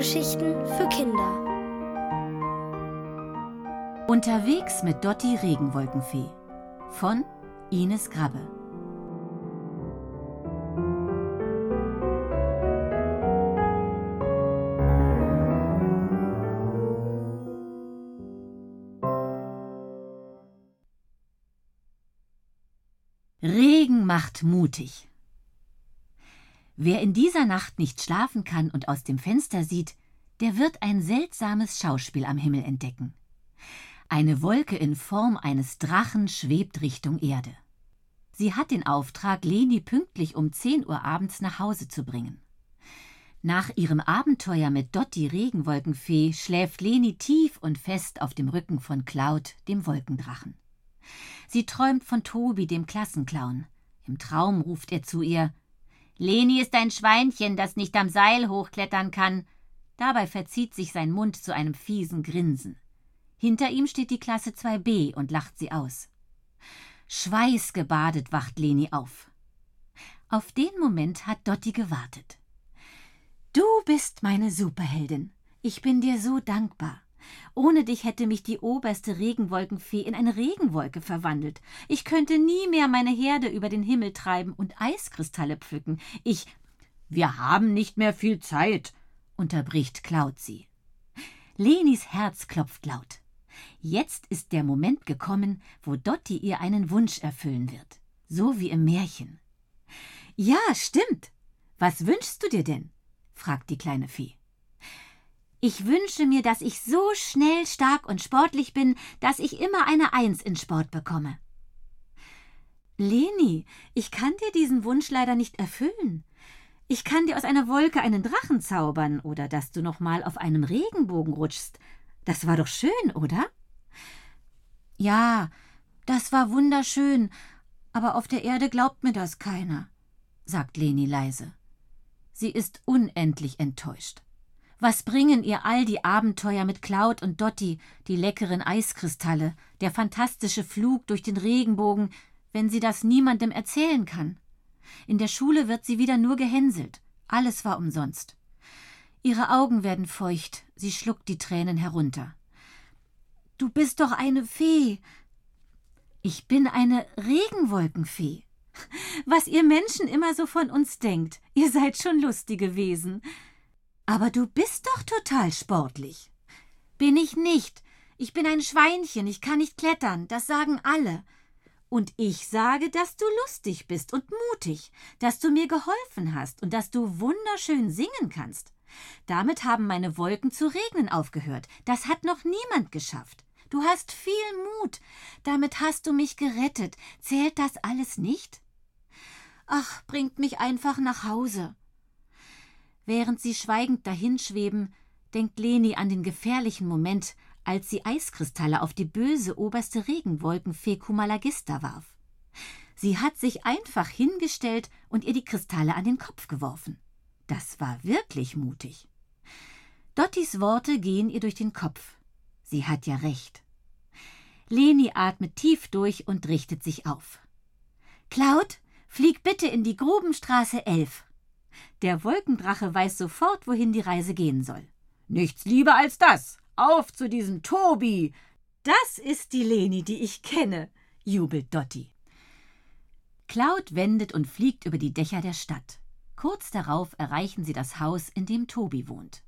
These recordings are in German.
Hörgeschichten für Kinder. Unterwegs mit Dotti Regenwolkenfee von Ines Grabbe. Regen macht mutig. Wer in dieser Nacht nicht schlafen kann und aus dem Fenster sieht, der wird ein seltsames Schauspiel am Himmel entdecken. Eine Wolke in Form eines Drachen schwebt Richtung Erde. Sie hat den Auftrag, Leni pünktlich um 10 Uhr abends nach Hause zu bringen. Nach ihrem Abenteuer mit Dotti Regenwolkenfee schläft Leni tief und fest auf dem Rücken von Cloud, dem Wolkendrachen. Sie träumt von Tobi, dem Klassenclown. Im Traum ruft er zu ihr Leni ist ein Schweinchen, das nicht am Seil hochklettern kann. Dabei verzieht sich sein Mund zu einem fiesen Grinsen. Hinter ihm steht die Klasse 2b und lacht sie aus. Schweißgebadet wacht Leni auf. Auf den Moment hat Dotti gewartet. Du bist meine Superheldin. Ich bin dir so dankbar. Ohne dich hätte mich die oberste Regenwolkenfee in eine Regenwolke verwandelt. Ich könnte nie mehr meine Herde über den Himmel treiben und Eiskristalle pflücken. Ich. Wir haben nicht mehr viel Zeit, unterbricht Cloud sie. Lenis Herz klopft laut. Jetzt ist der Moment gekommen, wo Dotti ihr einen Wunsch erfüllen wird. So wie im Märchen. Ja, stimmt. Was wünschst du dir denn? fragt die kleine Fee. Ich wünsche mir, dass ich so schnell, stark und sportlich bin, dass ich immer eine Eins in Sport bekomme. Leni, ich kann dir diesen Wunsch leider nicht erfüllen. Ich kann dir aus einer Wolke einen Drachen zaubern oder dass du noch mal auf einem Regenbogen rutschst. Das war doch schön, oder? Ja, das war wunderschön, aber auf der Erde glaubt mir das keiner, sagt Leni leise. Sie ist unendlich enttäuscht. Was bringen ihr all die Abenteuer mit Cloud und Dotti, die leckeren Eiskristalle, der fantastische Flug durch den Regenbogen, wenn sie das niemandem erzählen kann? In der Schule wird sie wieder nur gehänselt. Alles war umsonst. Ihre Augen werden feucht, sie schluckt die Tränen herunter. Du bist doch eine Fee. Ich bin eine Regenwolkenfee. Was ihr Menschen immer so von uns denkt, ihr seid schon lustige Wesen. Aber du bist doch total sportlich. Bin ich nicht. Ich bin ein Schweinchen, ich kann nicht klettern, das sagen alle. Und ich sage, dass du lustig bist und mutig, dass du mir geholfen hast und dass du wunderschön singen kannst. Damit haben meine Wolken zu regnen aufgehört. Das hat noch niemand geschafft. Du hast viel Mut. Damit hast du mich gerettet. Zählt das alles nicht? Ach, bringt mich einfach nach Hause. Während sie schweigend dahinschweben, denkt Leni an den gefährlichen Moment, als sie Eiskristalle auf die böse oberste Regenwolkenfee Kumalagista warf. Sie hat sich einfach hingestellt und ihr die Kristalle an den Kopf geworfen. Das war wirklich mutig. Dottis Worte gehen ihr durch den Kopf. Sie hat ja recht. Leni atmet tief durch und richtet sich auf. Cloud, flieg bitte in die Grubenstraße 11. Der Wolkendrache weiß sofort, wohin die Reise gehen soll. Nichts lieber als das. Auf zu diesem Tobi. Das ist die Leni, die ich kenne, jubelt Dotti. Cloud wendet und fliegt über die Dächer der Stadt. Kurz darauf erreichen sie das Haus, in dem Tobi wohnt.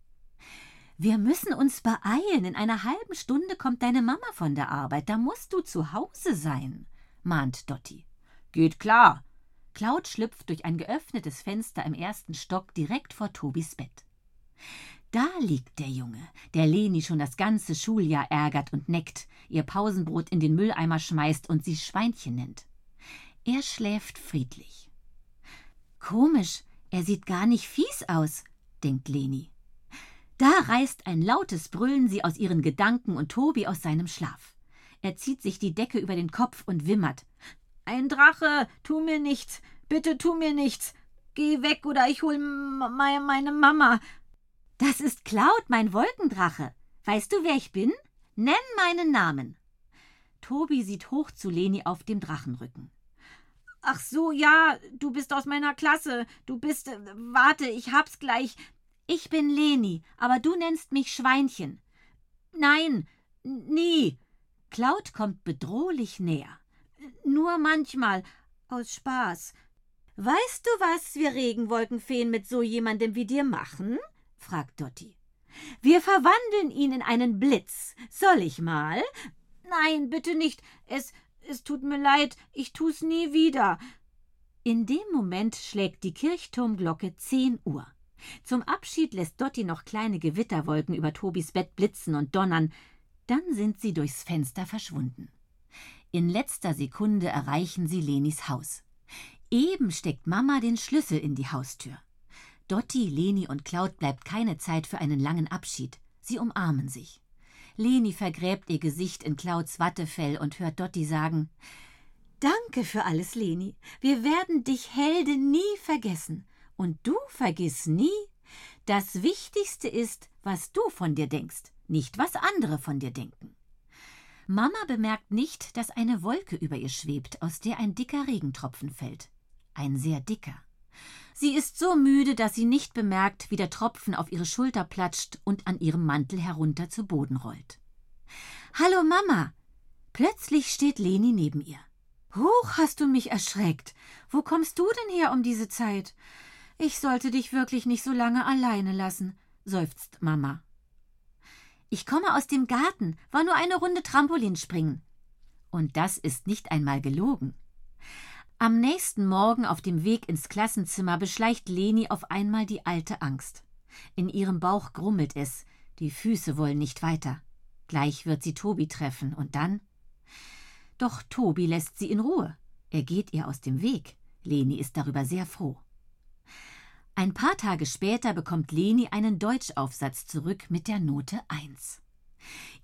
Wir müssen uns beeilen. In einer halben Stunde kommt deine Mama von der Arbeit. Da musst du zu Hause sein, mahnt Dotti. Geht klar, Cloud schlüpft durch ein geöffnetes Fenster im ersten Stock direkt vor Tobis Bett. Da liegt der Junge, der Leni schon das ganze Schuljahr ärgert und neckt, ihr Pausenbrot in den Mülleimer schmeißt und sie Schweinchen nennt. Er schläft friedlich. Komisch, er sieht gar nicht fies aus, denkt Leni. Da reißt ein lautes Brüllen sie aus ihren Gedanken und Tobi aus seinem Schlaf. Er zieht sich die Decke über den Kopf und wimmert. Ein Drache, tu mir nichts, bitte tu mir nichts. Geh weg oder ich hol meine Mama. Das ist Cloud, mein Wolkendrache. Weißt du, wer ich bin? Nenn meinen Namen. Tobi sieht hoch zu Leni auf dem Drachenrücken. Ach so, ja, du bist aus meiner Klasse. Du bist. Äh, warte, ich hab's gleich. Ich bin Leni, aber du nennst mich Schweinchen. Nein, nie. Cloud kommt bedrohlich näher. Nur manchmal, aus Spaß. Weißt du, was wir Regenwolkenfeen mit so jemandem wie dir machen? fragt Dotti. Wir verwandeln ihn in einen Blitz. Soll ich mal? Nein, bitte nicht. Es, es tut mir leid, ich tu's nie wieder. In dem Moment schlägt die Kirchturmglocke zehn Uhr. Zum Abschied lässt Dotti noch kleine Gewitterwolken über Tobis Bett blitzen und donnern. Dann sind sie durchs Fenster verschwunden. In letzter Sekunde erreichen sie Lenis Haus. Eben steckt Mama den Schlüssel in die Haustür. Dotti, Leni und Claud bleibt keine Zeit für einen langen Abschied. Sie umarmen sich. Leni vergräbt ihr Gesicht in Clauds Wattefell und hört Dotti sagen: Danke für alles, Leni. Wir werden dich Helde nie vergessen. Und du vergiss nie, das Wichtigste ist, was du von dir denkst, nicht was andere von dir denken. Mama bemerkt nicht, dass eine Wolke über ihr schwebt, aus der ein dicker Regentropfen fällt. Ein sehr dicker. Sie ist so müde, dass sie nicht bemerkt, wie der Tropfen auf ihre Schulter platscht und an ihrem Mantel herunter zu Boden rollt. Hallo Mama. Plötzlich steht Leni neben ihr. Huch, hast du mich erschreckt. Wo kommst du denn her um diese Zeit? Ich sollte dich wirklich nicht so lange alleine lassen, seufzt Mama. Ich komme aus dem Garten, war nur eine Runde Trampolin springen. Und das ist nicht einmal gelogen. Am nächsten Morgen auf dem Weg ins Klassenzimmer beschleicht Leni auf einmal die alte Angst. In ihrem Bauch grummelt es, die Füße wollen nicht weiter. Gleich wird sie Tobi treffen und dann? Doch Tobi lässt sie in Ruhe. Er geht ihr aus dem Weg. Leni ist darüber sehr froh. Ein paar Tage später bekommt Leni einen Deutschaufsatz zurück mit der Note 1.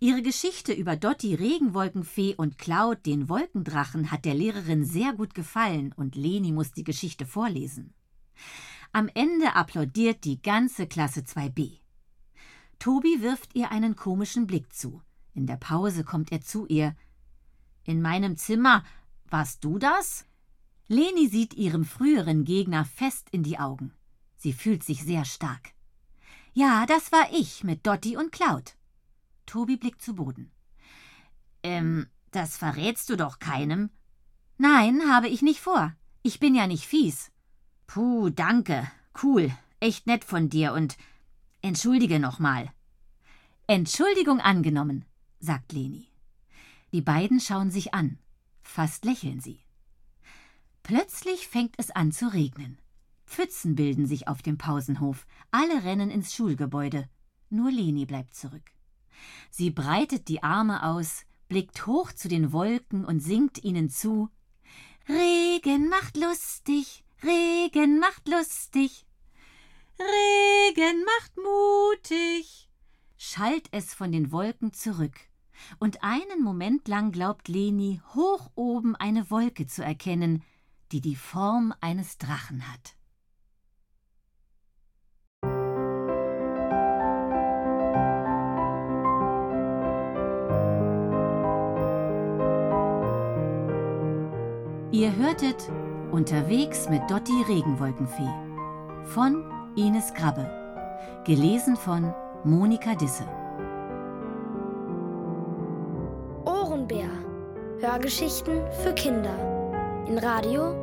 Ihre Geschichte über Dotti Regenwolkenfee und Cloud den Wolkendrachen hat der Lehrerin sehr gut gefallen und Leni muss die Geschichte vorlesen. Am Ende applaudiert die ganze Klasse 2b. Tobi wirft ihr einen komischen Blick zu. In der Pause kommt er zu ihr. In meinem Zimmer. Warst du das? Leni sieht ihrem früheren Gegner fest in die Augen. Sie fühlt sich sehr stark. Ja, das war ich mit Dotti und Cloud. Tobi blickt zu Boden. Ähm, das verrätst du doch keinem. Nein, habe ich nicht vor. Ich bin ja nicht fies. Puh, danke. Cool. Echt nett von dir und entschuldige nochmal. Entschuldigung angenommen, sagt Leni. Die beiden schauen sich an. Fast lächeln sie. Plötzlich fängt es an zu regnen. Pfützen bilden sich auf dem Pausenhof. Alle rennen ins Schulgebäude. Nur Leni bleibt zurück. Sie breitet die Arme aus, blickt hoch zu den Wolken und singt ihnen zu Regen macht lustig, Regen macht lustig, Regen macht mutig, schallt es von den Wolken zurück, und einen Moment lang glaubt Leni, hoch oben eine Wolke zu erkennen, die die Form eines Drachen hat. Ihr hörtet Unterwegs mit Dotti Regenwolkenfee von Ines Grabbe. Gelesen von Monika Disse. Ohrenbär. Hörgeschichten für Kinder. In Radio